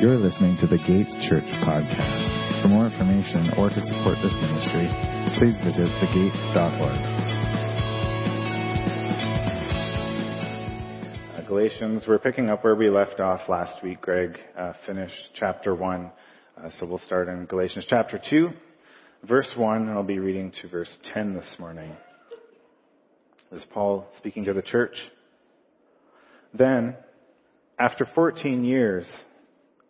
You're listening to the Gates Church podcast. For more information or to support this ministry, please visit thegate.org. Uh, Galatians, we're picking up where we left off last week. Greg uh, finished chapter 1. Uh, so we'll start in Galatians chapter 2, verse 1, and I'll be reading to verse 10 this morning. This is Paul speaking to the church. Then, after 14 years,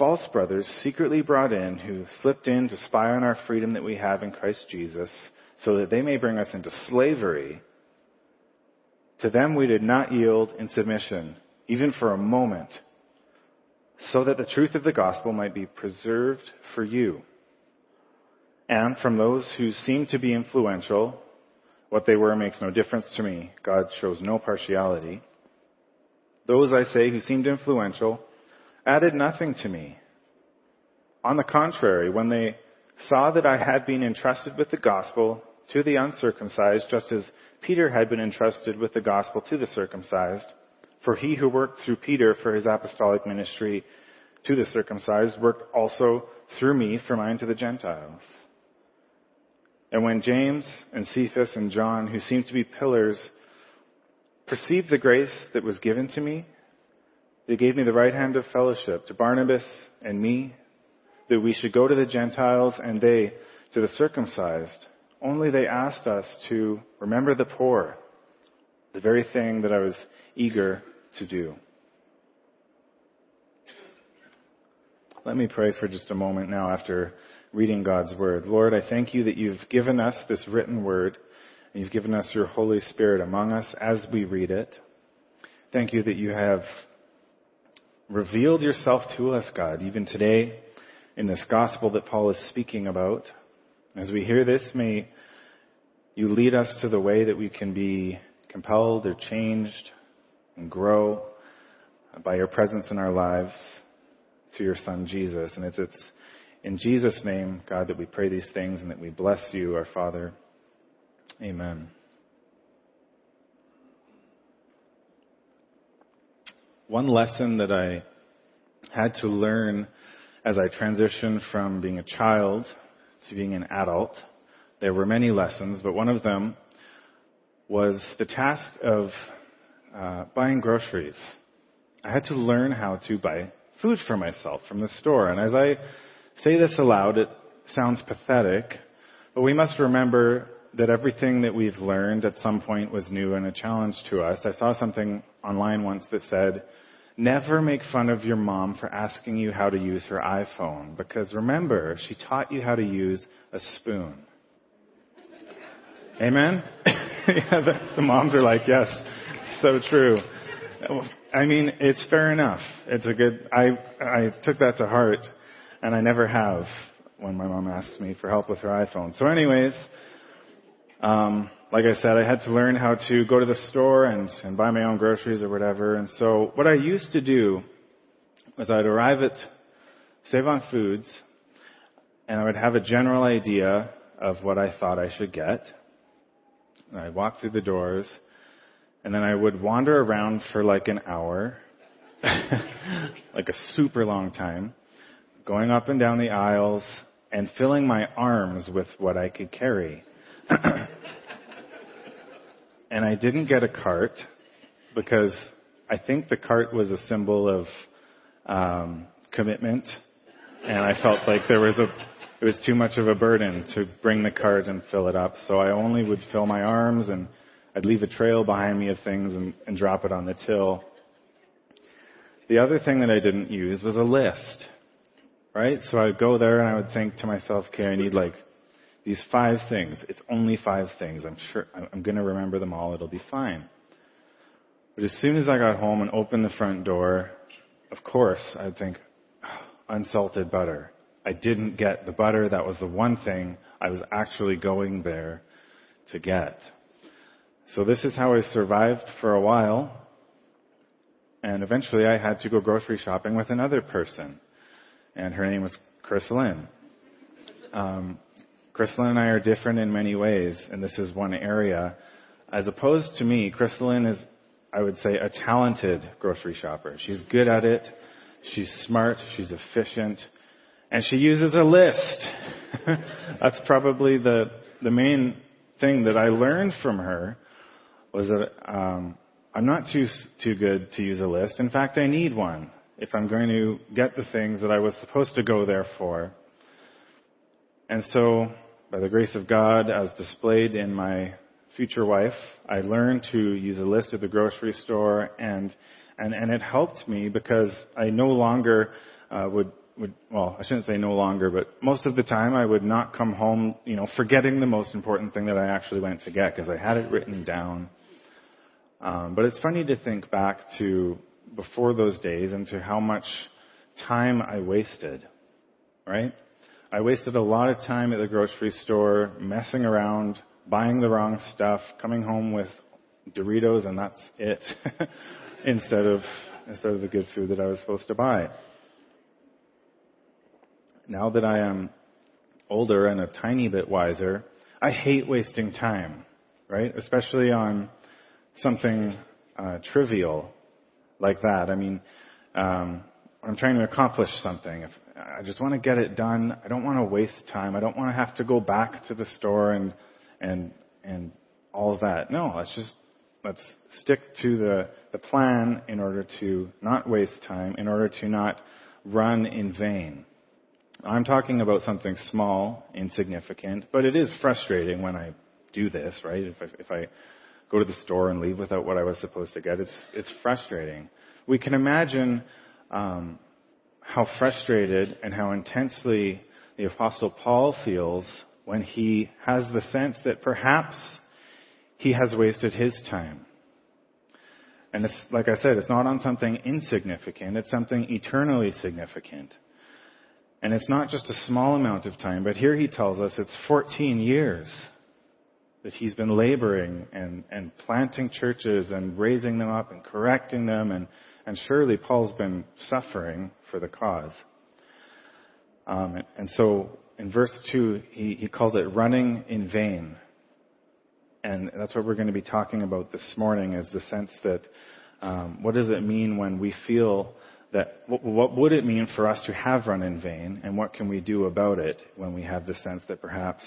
false brothers secretly brought in who slipped in to spy on our freedom that we have in Christ Jesus so that they may bring us into slavery. To them we did not yield in submission, even for a moment, so that the truth of the gospel might be preserved for you. And from those who seemed to be influential, what they were makes no difference to me. God shows no partiality. Those, I say, who seemed influential, added nothing to me. On the contrary, when they saw that I had been entrusted with the gospel to the uncircumcised, just as Peter had been entrusted with the gospel to the circumcised, for he who worked through Peter for his apostolic ministry to the circumcised worked also through me for mine to the Gentiles. And when James and Cephas and John, who seemed to be pillars, perceived the grace that was given to me, they gave me the right hand of fellowship to Barnabas and me, that we should go to the Gentiles and they to the circumcised. Only they asked us to remember the poor, the very thing that I was eager to do. Let me pray for just a moment now after reading God's Word. Lord, I thank you that you've given us this written Word, and you've given us your Holy Spirit among us as we read it. Thank you that you have revealed yourself to us, God, even today in this gospel that Paul is speaking about. As we hear this, may you lead us to the way that we can be compelled or changed and grow by your presence in our lives through your Son Jesus. And it's, it's in Jesus' name, God, that we pray these things and that we bless you, our Father. Amen. One lesson that I had to learn as I transitioned from being a child to being an adult, there were many lessons, but one of them was the task of uh, buying groceries. I had to learn how to buy food for myself from the store. And as I say this aloud, it sounds pathetic, but we must remember that everything that we've learned at some point was new and a challenge to us. I saw something online once that said, never make fun of your mom for asking you how to use her iPhone because remember, she taught you how to use a spoon. Amen? yeah, the, the moms are like, yes, so true. I mean, it's fair enough. It's a good, I, I took that to heart and I never have when my mom asks me for help with her iPhone. So anyways, um, like I said, I had to learn how to go to the store and, and buy my own groceries or whatever. And so what I used to do was I'd arrive at Save on Foods and I would have a general idea of what I thought I should get. And I'd walk through the doors and then I would wander around for like an hour, like a super long time, going up and down the aisles and filling my arms with what I could carry. and I didn't get a cart because I think the cart was a symbol of um, commitment, and I felt like there was a it was too much of a burden to bring the cart and fill it up. So I only would fill my arms and I'd leave a trail behind me of things and, and drop it on the till. The other thing that I didn't use was a list, right? So I'd go there and I would think to myself, okay, I need like these five things. It's only five things. I'm sure I'm going to remember them all. It'll be fine. But as soon as I got home and opened the front door, of course, I'd think, oh, unsalted butter. I didn't get the butter. That was the one thing I was actually going there to get. So this is how I survived for a while. And eventually I had to go grocery shopping with another person. And her name was Chris Lynn. Um, Crystalline and I are different in many ways, and this is one area. As opposed to me, Crystalline is, I would say, a talented grocery shopper. She's good at it. She's smart. She's efficient. And she uses a list. That's probably the, the main thing that I learned from her was that um, I'm not too too good to use a list. In fact, I need one if I'm going to get the things that I was supposed to go there for. And so, by the grace of God, as displayed in my future wife, I learned to use a list at the grocery store, and and and it helped me because I no longer uh, would would well, I shouldn't say no longer, but most of the time I would not come home, you know, forgetting the most important thing that I actually went to get because I had it written down. Um, but it's funny to think back to before those days and to how much time I wasted, right? I wasted a lot of time at the grocery store messing around, buying the wrong stuff, coming home with Doritos and that's it instead of instead of the good food that I was supposed to buy. Now that I am older and a tiny bit wiser, I hate wasting time, right? Especially on something uh, trivial like that. I mean, um, I'm trying to accomplish something. If I just want to get it done, I don't want to waste time. I don't want to have to go back to the store and and and all of that. No, let's just let's stick to the the plan in order to not waste time, in order to not run in vain. I'm talking about something small, insignificant, but it is frustrating when I do this, right? If I, if I go to the store and leave without what I was supposed to get, it's it's frustrating. We can imagine um, how frustrated and how intensely the Apostle Paul feels when he has the sense that perhaps he has wasted his time. And it's, like I said, it's not on something insignificant, it's something eternally significant. And it's not just a small amount of time, but here he tells us it's 14 years that he's been laboring and, and planting churches and raising them up and correcting them and and surely Paul's been suffering for the cause. Um, and, so in verse 2, he, he calls it running in vain. And that's what we're going to be talking about this morning is the sense that um, what does it mean when we feel that, what, what would it mean for us to have run in vain and what can we do about it when we have the sense that perhaps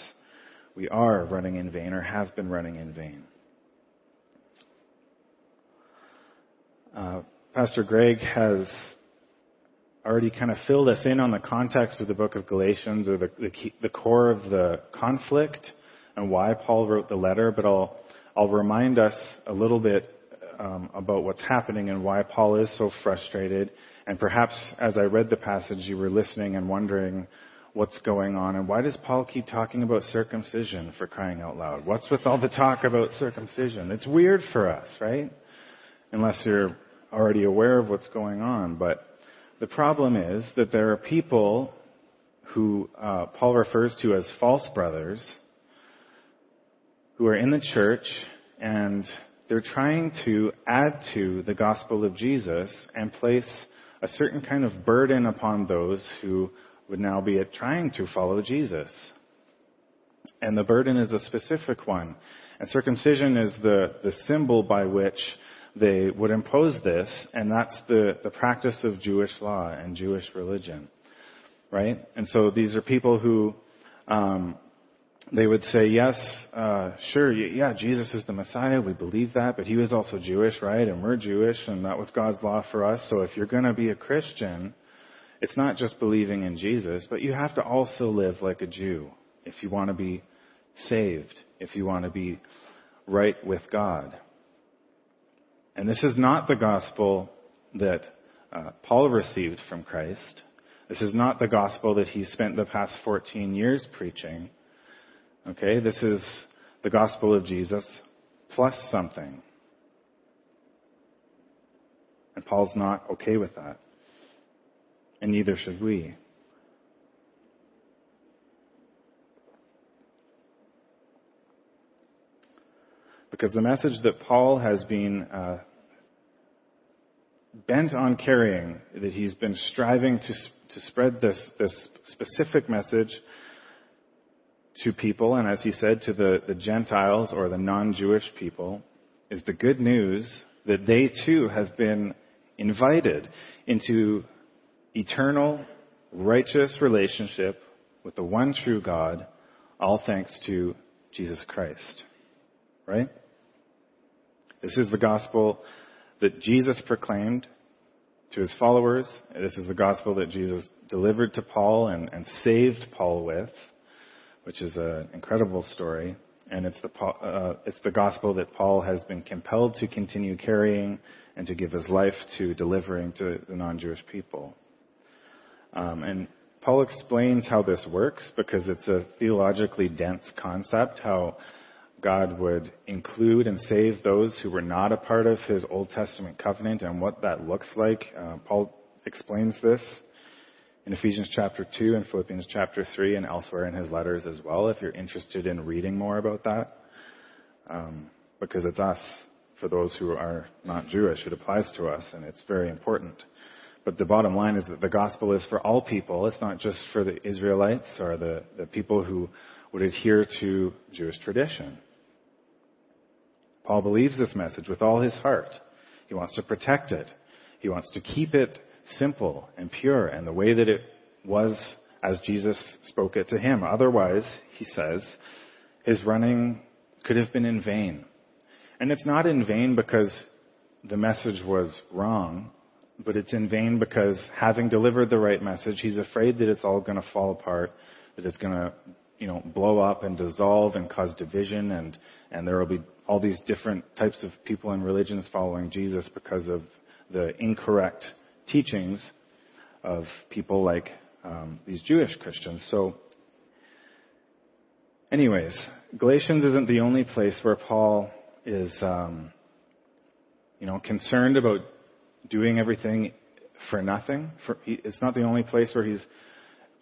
we are running in vain or have been running in vain? Uh, Pastor Greg has already kind of filled us in on the context of the book of Galatians or the, the, key, the core of the conflict and why Paul wrote the letter, but I'll, I'll remind us a little bit um, about what's happening and why Paul is so frustrated. And perhaps as I read the passage, you were listening and wondering what's going on and why does Paul keep talking about circumcision for crying out loud? What's with all the talk about circumcision? It's weird for us, right? Unless you're already aware of what's going on. But the problem is that there are people who uh, Paul refers to as false brothers who are in the church and they're trying to add to the gospel of Jesus and place a certain kind of burden upon those who would now be trying to follow Jesus. And the burden is a specific one. And circumcision is the, the symbol by which they would impose this, and that's the, the practice of Jewish law and Jewish religion, right? And so these are people who um, they would say, yes, uh, sure, yeah, Jesus is the Messiah. We believe that, but he was also Jewish, right? And we're Jewish, and that was God's law for us. So if you're to be a Christian, it's not just believing in Jesus, but you have to also live like a Jew if you want to be saved, if you want to be right with God. And this is not the gospel that uh, Paul received from Christ. This is not the gospel that he spent the past 14 years preaching. Okay, this is the gospel of Jesus plus something. And Paul's not okay with that. And neither should we. Because the message that Paul has been uh, bent on carrying, that he's been striving to, to spread this, this specific message to people, and as he said, to the, the Gentiles or the non-Jewish people, is the good news that they too have been invited into eternal, righteous relationship with the one true God, all thanks to Jesus Christ. Right? This is the gospel that Jesus proclaimed to his followers. This is the gospel that Jesus delivered to Paul and, and saved Paul with, which is an incredible story. And it's the, uh, it's the gospel that Paul has been compelled to continue carrying and to give his life to delivering to the non-Jewish people. Um, and Paul explains how this works because it's a theologically dense concept, how God would include and save those who were not a part of his Old Testament covenant and what that looks like. Uh, Paul explains this in Ephesians chapter 2 and Philippians chapter 3 and elsewhere in his letters as well if you're interested in reading more about that. Um, because it's us, for those who are not Jewish, it applies to us and it's very important. But the bottom line is that the gospel is for all people. It's not just for the Israelites or the, the people who would adhere to Jewish tradition. Paul believes this message with all his heart. He wants to protect it. He wants to keep it simple and pure and the way that it was as Jesus spoke it to him. Otherwise, he says, his running could have been in vain. And it's not in vain because the message was wrong, but it's in vain because having delivered the right message, he's afraid that it's all going to fall apart, that it's going to, you know, blow up and dissolve and cause division and, and there will be all these different types of people and religions following Jesus because of the incorrect teachings of people like um, these Jewish Christians. So, anyways, Galatians isn't the only place where Paul is, um, you know, concerned about doing everything for nothing. For, he, it's not the only place where he's.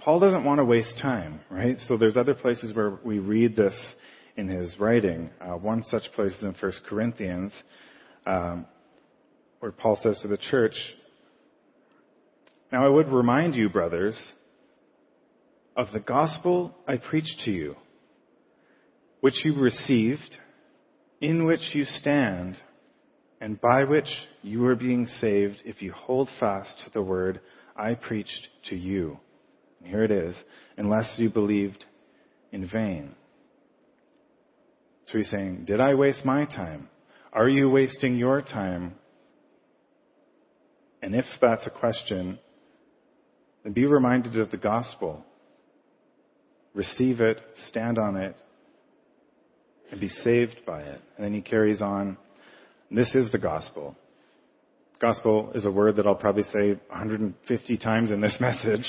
Paul doesn't want to waste time, right? So there's other places where we read this in his writing. Uh, one such place is in 1 Corinthians, um, where Paul says to the church, Now I would remind you, brothers, of the gospel I preached to you, which you received, in which you stand, and by which you are being saved if you hold fast to the word I preached to you. And here it is, unless you believed in vain. So he's saying, Did I waste my time? Are you wasting your time? And if that's a question, then be reminded of the gospel. Receive it, stand on it, and be saved by it. And then he carries on. This is the gospel. Gospel is a word that I'll probably say 150 times in this message,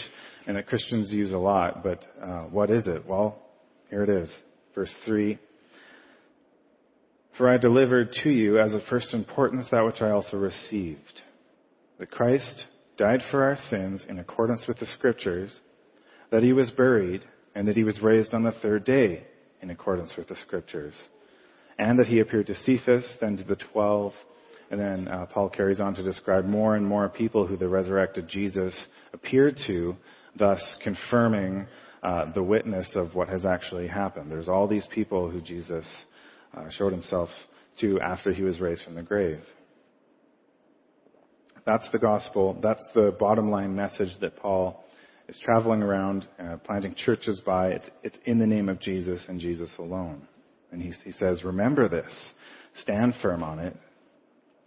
and that Christians use a lot. But uh, what is it? Well, here it is. Verse 3 for I delivered to you as of first importance that which I also received. That Christ died for our sins in accordance with the Scriptures, that he was buried, and that he was raised on the third day in accordance with the Scriptures, and that he appeared to Cephas, then to the twelve, and then uh, Paul carries on to describe more and more people who the resurrected Jesus appeared to, thus confirming uh, the witness of what has actually happened. There's all these people who Jesus uh, showed himself to after he was raised from the grave. That's the gospel. That's the bottom line message that Paul is traveling around, uh, planting churches by. It's, it's, in the name of Jesus and Jesus alone. And he, he says, remember this. Stand firm on it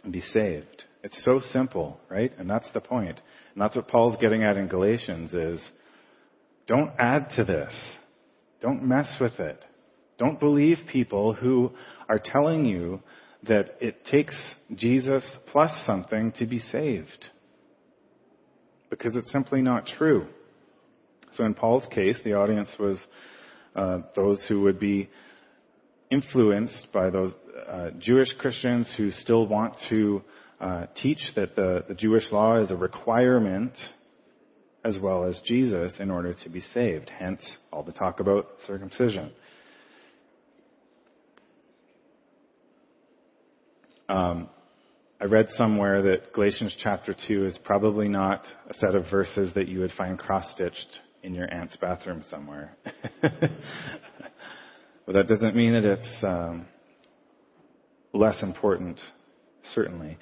and be saved. It's so simple, right? And that's the point. And that's what Paul's getting at in Galatians is don't add to this. Don't mess with it. Don't believe people who are telling you that it takes Jesus plus something to be saved. Because it's simply not true. So in Paul's case, the audience was uh, those who would be influenced by those uh, Jewish Christians who still want to uh, teach that the, the Jewish law is a requirement as well as Jesus in order to be saved. Hence, all the talk about circumcision. Um, I read somewhere that Galatians chapter 2 is probably not a set of verses that you would find cross stitched in your aunt's bathroom somewhere. but that doesn't mean that it's um, less important, certainly.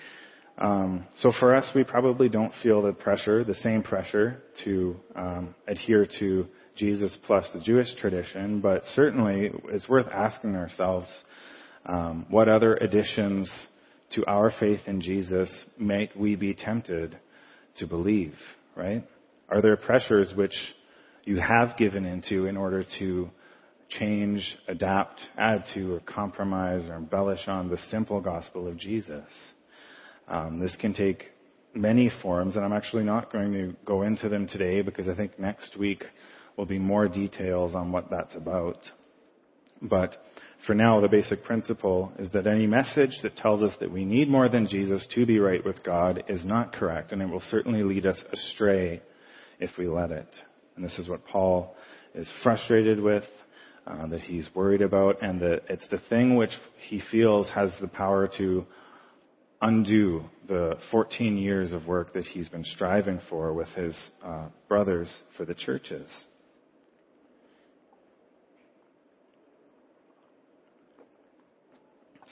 Um, so for us, we probably don't feel the pressure, the same pressure to um, adhere to Jesus plus the Jewish tradition, but certainly it's worth asking ourselves um, what other additions to our faith in Jesus might we be tempted to believe, right? Are there pressures which you have given into in order to change, adapt, add to, or compromise or embellish on the simple gospel of Jesus? Um, this can take many forms, and I'm actually not going to go into them today because I think next week will be more details on what that's about. But for now, the basic principle is that any message that tells us that we need more than Jesus to be right with God is not correct, and it will certainly lead us astray if we let it. And this is what Paul is frustrated with, uh, that he's worried about, and that it's the thing which he feels has the power to undo the 14 years of work that he's been striving for with his uh, brothers for the churches.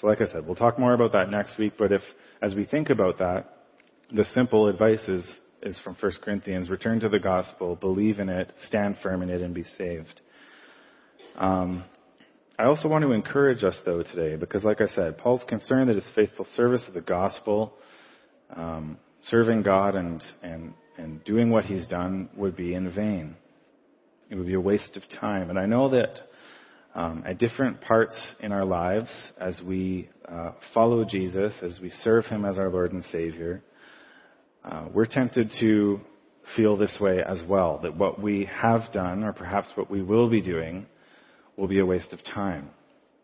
So like I said, we'll talk more about that next week, but if, as we think about that, the simple advice is, is from 1 Corinthians, return to the gospel, believe in it, stand firm in it, and be saved. Um, I also want to encourage us though today, because like I said, Paul's concerned that his faithful service of the gospel, um, serving God and, and, and doing what he's done would be in vain. It would be a waste of time. And I know that um, at different parts in our lives as we uh, follow Jesus, as we serve Him as our Lord and Savior, uh, we're tempted to feel this way as well, that what we have done, or perhaps what we will be doing, will be a waste of time,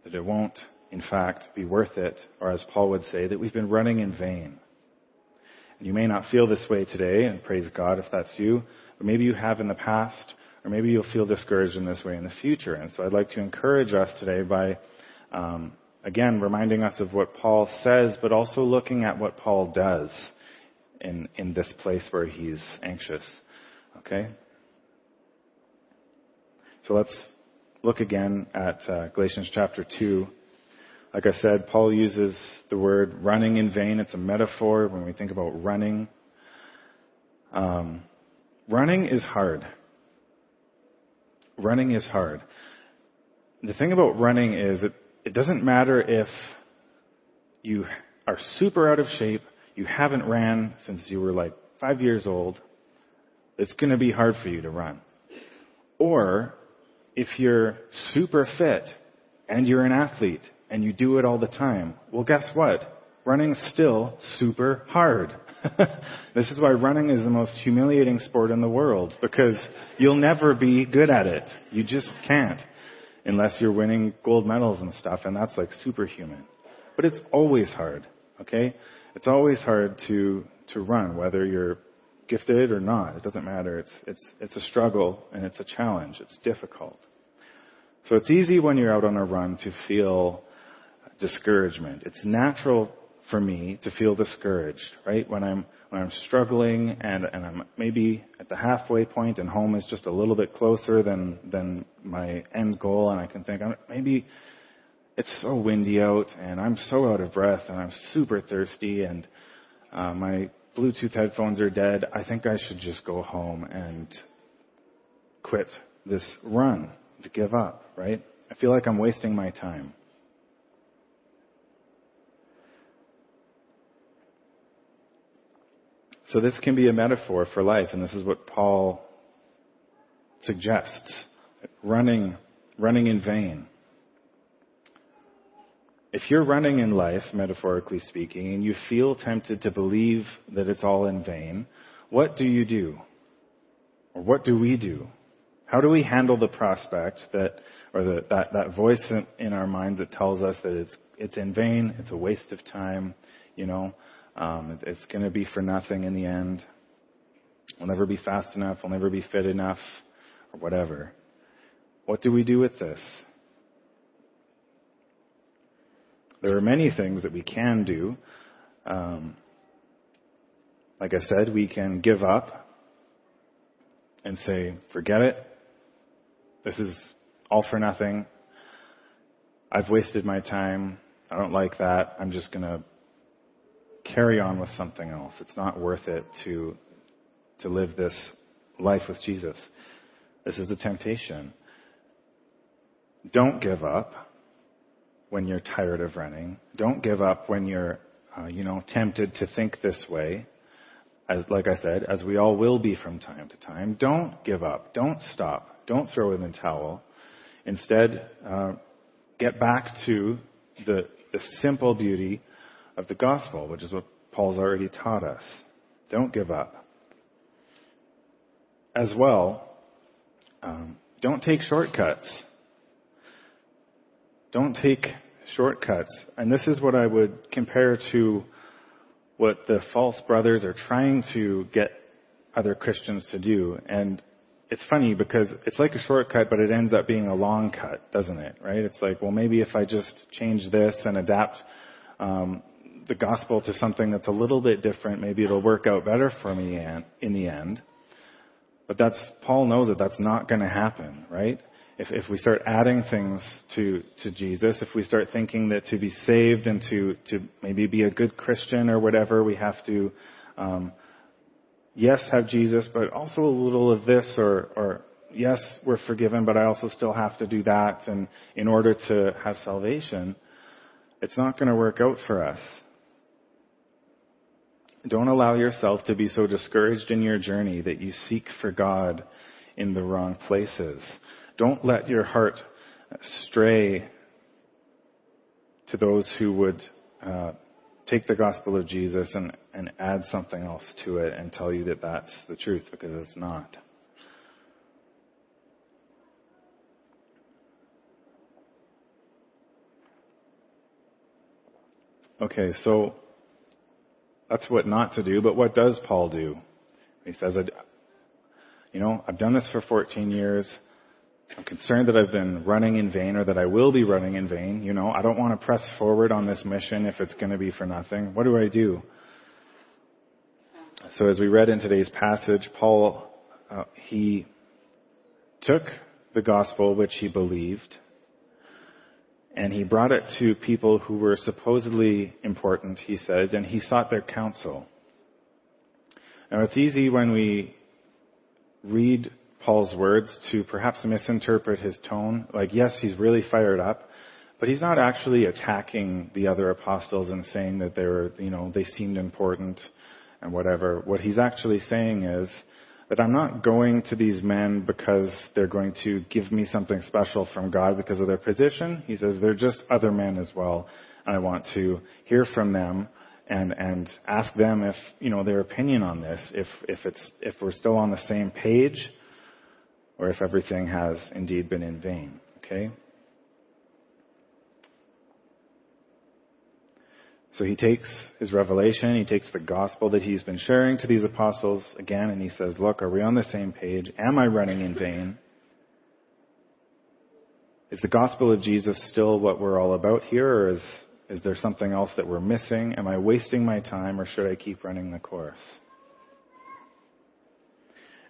that it won't, in fact, be worth it, or as Paul would say, that we've been running in vain. And you may not feel this way today, and praise God if that's you, but maybe you have in the past, or maybe you'll feel discouraged in this way in the future. And so I'd like to encourage us today by, um, again, reminding us of what Paul says, but also looking at what Paul does in, in this place where he's anxious. Okay? So let's look again at uh, Galatians chapter 2. Like I said, Paul uses the word running in vain. It's a metaphor when we think about running. Um, running is hard running is hard. The thing about running is it, it doesn't matter if you are super out of shape, you haven't ran since you were like five years old, it's going to be hard for you to run. Or if you're super fit and you're an athlete and you do it all the time, well, guess what? Running's still super hard. this is why running is the most humiliating sport in the world because you'll never be good at it. You just can't unless you're winning gold medals and stuff and that's like superhuman. But it's always hard, okay? It's always hard to to run whether you're gifted or not. It doesn't matter. It's it's it's a struggle and it's a challenge. It's difficult. So it's easy when you're out on a run to feel discouragement. It's natural for me to feel discouraged, right? When I'm when I'm struggling and and I'm maybe at the halfway point and home is just a little bit closer than than my end goal, and I can think maybe it's so windy out and I'm so out of breath and I'm super thirsty and uh, my Bluetooth headphones are dead. I think I should just go home and quit this run to give up, right? I feel like I'm wasting my time. So this can be a metaphor for life, and this is what Paul suggests. Running, running in vain. If you're running in life, metaphorically speaking, and you feel tempted to believe that it's all in vain, what do you do? Or what do we do? How do we handle the prospect that, or the, that, that voice in, in our minds that tells us that it's, it's in vain, it's a waste of time, you know? Um, it's going to be for nothing in the end. We'll never be fast enough. We'll never be fit enough, or whatever. What do we do with this? There are many things that we can do. Um, like I said, we can give up and say, forget it. This is all for nothing. I've wasted my time. I don't like that. I'm just going to carry on with something else. It's not worth it to, to live this life with Jesus. This is the temptation. Don't give up when you're tired of running. Don't give up when you're, uh, you know, tempted to think this way. As, like I said, as we all will be from time to time. Don't give up. Don't stop. Don't throw in the towel. Instead, uh, get back to the, the simple beauty of the gospel, which is what Paul's already taught us. Don't give up. As well, um, don't take shortcuts. Don't take shortcuts. And this is what I would compare to what the false brothers are trying to get other Christians to do. And it's funny because it's like a shortcut, but it ends up being a long cut, doesn't it? Right? It's like, well, maybe if I just change this and adapt um, the gospel to something that's a little bit different, maybe it'll work out better for me in the end. But that's Paul knows that that's not going to happen, right? If if we start adding things to to Jesus, if we start thinking that to be saved and to to maybe be a good Christian or whatever, we have to um, yes have Jesus, but also a little of this, or or yes we're forgiven, but I also still have to do that, and in order to have salvation, it's not going to work out for us. Don't allow yourself to be so discouraged in your journey that you seek for God in the wrong places. Don't let your heart stray to those who would uh, take the gospel of Jesus and, and add something else to it and tell you that that's the truth because it's not. Okay, so that's what not to do, but what does Paul do? He says, you know, I've done this for 14 years. I'm concerned that I've been running in vain or that I will be running in vain. You know, I don't want to press forward on this mission if it's going to be for nothing. What do I do? So as we read in today's passage, Paul, uh, he took the gospel which he believed and he brought it to people who were supposedly important, he says, and he sought their counsel. Now it's easy when we read Paul's words to perhaps misinterpret his tone. Like, yes, he's really fired up, but he's not actually attacking the other apostles and saying that they were, you know, they seemed important and whatever. What he's actually saying is, that I'm not going to these men because they're going to give me something special from God because of their position. He says they're just other men as well, and I want to hear from them and and ask them if you know their opinion on this, if if it's if we're still on the same page, or if everything has indeed been in vain. Okay. So he takes his revelation, he takes the gospel that he's been sharing to these apostles again, and he says, Look, are we on the same page? Am I running in vain? Is the gospel of Jesus still what we're all about here, or is, is there something else that we're missing? Am I wasting my time, or should I keep running the course?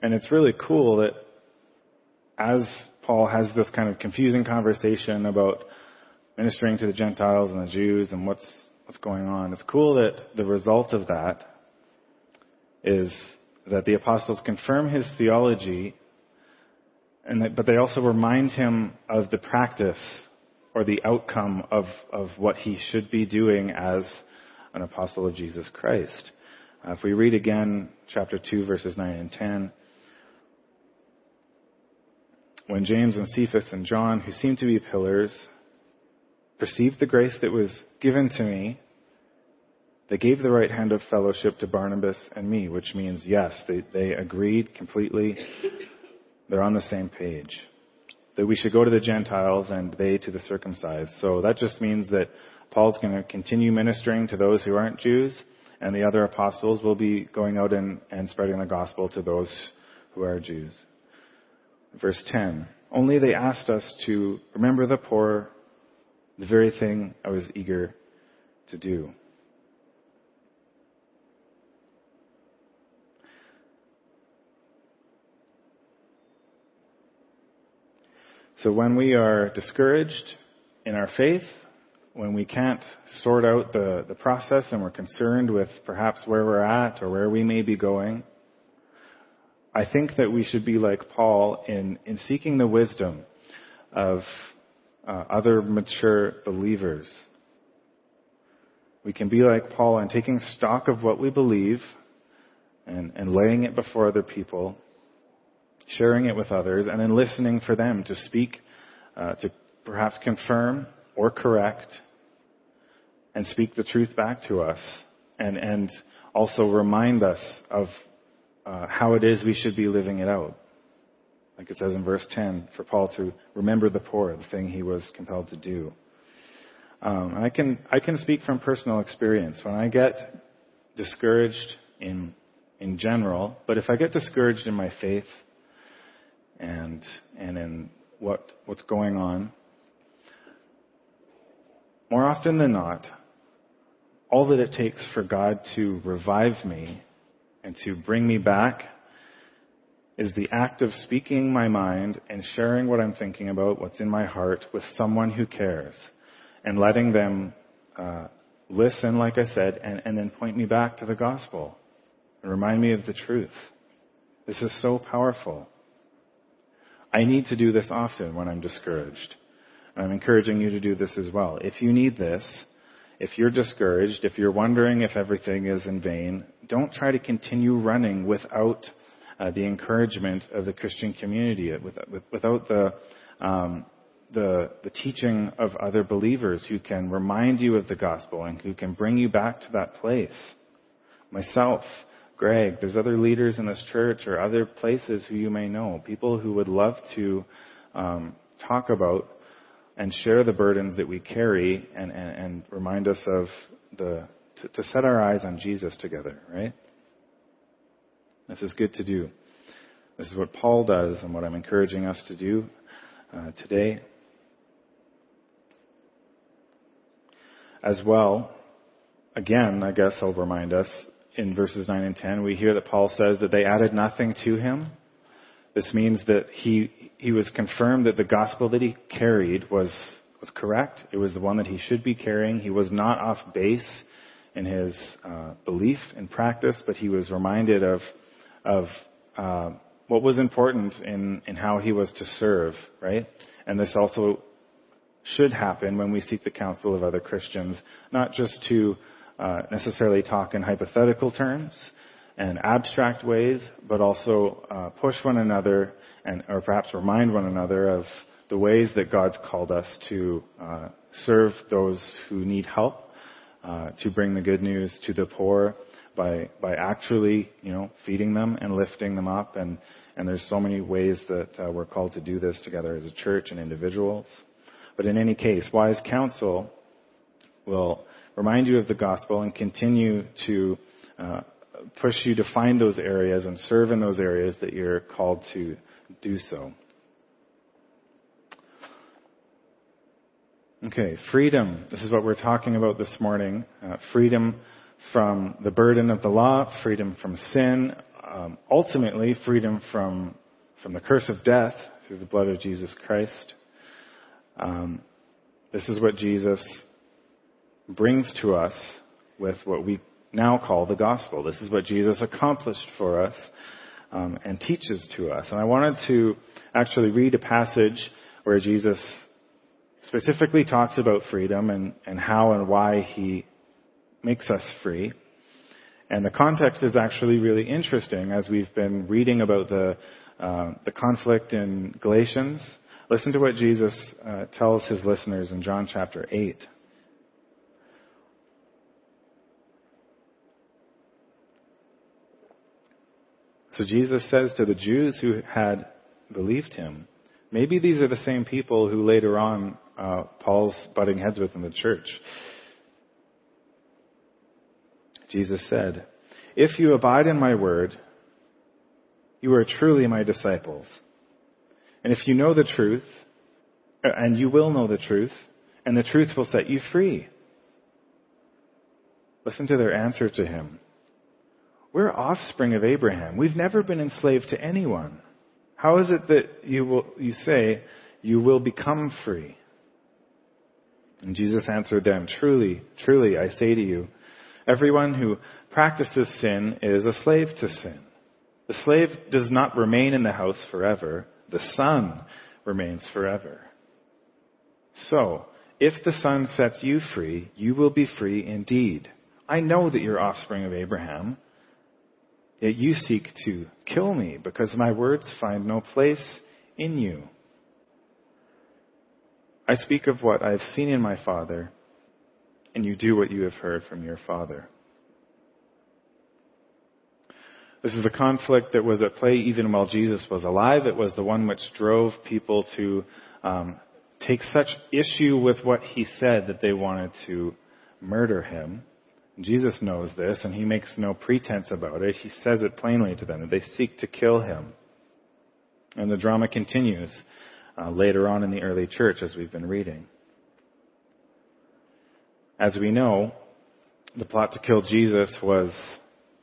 And it's really cool that as Paul has this kind of confusing conversation about ministering to the Gentiles and the Jews and what's what's going on. It's cool that the result of that is that the apostles confirm his theology, and that, but they also remind him of the practice or the outcome of, of what he should be doing as an apostle of Jesus Christ. Uh, if we read again chapter 2, verses 9 and 10, when James and Cephas and John, who seemed to be pillars, perceived the grace that was given to me, they gave the right hand of fellowship to Barnabas and me, which means yes, they, they agreed completely. They're on the same page. That we should go to the Gentiles and they to the circumcised. So that just means that Paul's going to continue ministering to those who aren't Jews, and the other apostles will be going out and, and spreading the gospel to those who are Jews. Verse 10. Only they asked us to remember the poor the very thing I was eager to do. So when we are discouraged in our faith, when we can't sort out the, the process and we're concerned with perhaps where we're at or where we may be going, I think that we should be like Paul in, in seeking the wisdom of uh, other mature believers. We can be like Paul in taking stock of what we believe and, and laying it before other people, sharing it with others, and then listening for them to speak, uh, to perhaps confirm or correct, and speak the truth back to us, and, and also remind us of uh, how it is we should be living it out. Like it says in verse 10, for Paul to remember the poor, the thing he was compelled to do. Um, I can I can speak from personal experience. When I get discouraged in in general, but if I get discouraged in my faith and and in what what's going on, more often than not, all that it takes for God to revive me and to bring me back is the act of speaking my mind and sharing what I'm thinking about, what's in my heart, with someone who cares, and letting them uh, listen, like I said, and, and then point me back to the gospel and remind me of the truth. This is so powerful. I need to do this often when I'm discouraged. And I'm encouraging you to do this as well. If you need this, if you're discouraged, if you're wondering if everything is in vain, don't try to continue running without uh, the encouragement of the Christian community, without the, um, the, the teaching of other believers who can remind you of the gospel and who can bring you back to that place. Myself, Greg, there's other leaders in this church or other places who you may know, people who would love to um, talk about and share the burdens that we carry and, and, and remind us of the, to, to set our eyes on Jesus together, right? This is good to do. This is what Paul does and what I'm encouraging us to do uh, today. As well, again, I guess I'll remind us in verses 9 and 10, we hear that Paul says that they added nothing to him. This means that he, he was confirmed that the gospel that he carried was, was correct. It was the one that he should be carrying. He was not off base in his uh, belief and practice, but he was reminded of, of uh, what was important in, in how he was to serve, right? And this also should happen when we seek the counsel of other Christians, not just to uh, necessarily talk in hypothetical terms, and abstract ways, but also uh, push one another and, or perhaps remind one another of the ways that God's called us to uh, serve those who need help, uh, to bring the good news to the poor by by actually, you know, feeding them and lifting them up. And and there's so many ways that uh, we're called to do this together as a church and individuals. But in any case, wise counsel will remind you of the gospel and continue to uh, push you to find those areas and serve in those areas that you're called to do so. Okay, freedom. This is what we're talking about this morning. Uh, freedom from the burden of the law, freedom from sin, um, ultimately freedom from from the curse of death through the blood of Jesus Christ. Um, this is what Jesus brings to us with what we now call the gospel. This is what Jesus accomplished for us um, and teaches to us. And I wanted to actually read a passage where Jesus specifically talks about freedom and, and how and why he makes us free. And the context is actually really interesting as we've been reading about the, uh, the conflict in Galatians. Listen to what Jesus uh, tells his listeners in John chapter 8. So Jesus says to the Jews who had believed him, maybe these are the same people who later on uh, Paul's butting heads with in the church. Jesus said, If you abide in my word, you are truly my disciples. And if you know the truth, uh, and you will know the truth, and the truth will set you free. Listen to their answer to him. We're offspring of Abraham. We've never been enslaved to anyone. How is it that you will, you say you will become free? And Jesus answered them, Truly, truly, I say to you, everyone who practices sin is a slave to sin. The slave does not remain in the house forever. The son remains forever. So, if the son sets you free, you will be free indeed. I know that you're offspring of Abraham, yet you seek to kill me because my words find no place in you. I speak of what I have seen in my Father, and you do what you have heard from your Father. This is the conflict that was at play even while Jesus was alive. It was the one which drove people to um, take such issue with what he said that they wanted to murder him. Jesus knows this, and he makes no pretense about it. He says it plainly to them that they seek to kill him. And the drama continues uh, later on in the early church, as we've been reading. As we know, the plot to kill Jesus was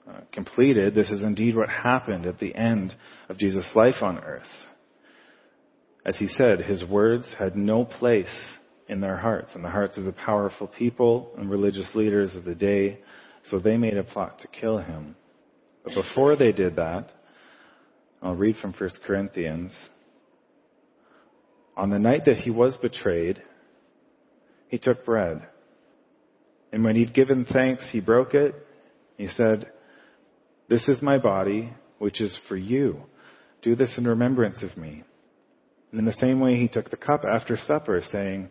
uh, completed. This is indeed what happened at the end of Jesus' life on earth. As he said, his words had no place in their hearts, in the hearts of the powerful people and religious leaders of the day, so they made a plot to kill him. But before they did that, I'll read from 1 Corinthians. On the night that he was betrayed, he took bread. And when he'd given thanks, he broke it. He said, This is my body, which is for you. Do this in remembrance of me. And in the same way, he took the cup after supper, saying,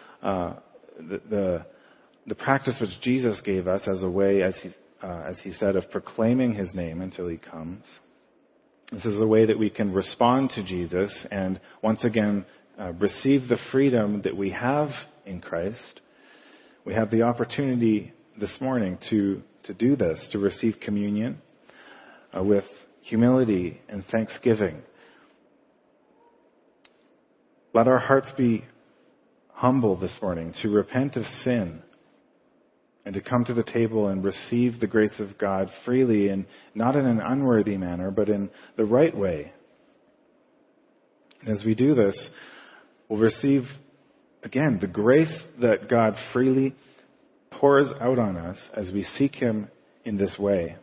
uh, the, the, the practice which Jesus gave us as a way, as he uh, as he said, of proclaiming his name until he comes. This is a way that we can respond to Jesus and once again uh, receive the freedom that we have in Christ. We have the opportunity this morning to to do this, to receive communion uh, with humility and thanksgiving let our hearts be humble this morning to repent of sin and to come to the table and receive the grace of God freely and not in an unworthy manner, but in the right way. And as we do this, we'll receive, again, the grace that God freely pours out on us as we seek Him in this way.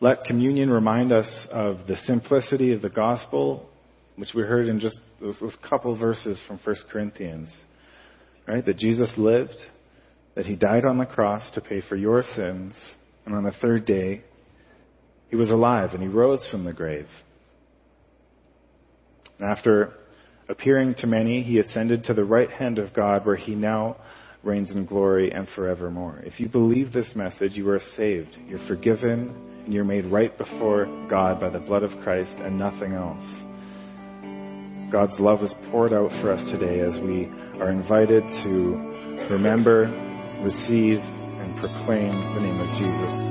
Let communion remind us of the simplicity of the gospel which we heard in just those, those couple verses from 1 Corinthians, right? That Jesus lived, that he died on the cross to pay for your sins, and on the third day, he was alive and he rose from the grave. And after appearing to many, he ascended to the right hand of God where he now reigns in glory and forevermore. If you believe this message, you are saved. You're forgiven and you're made right before God by the blood of Christ and nothing else. God's love is poured out for us today as we are invited to remember, receive, and proclaim the name of Jesus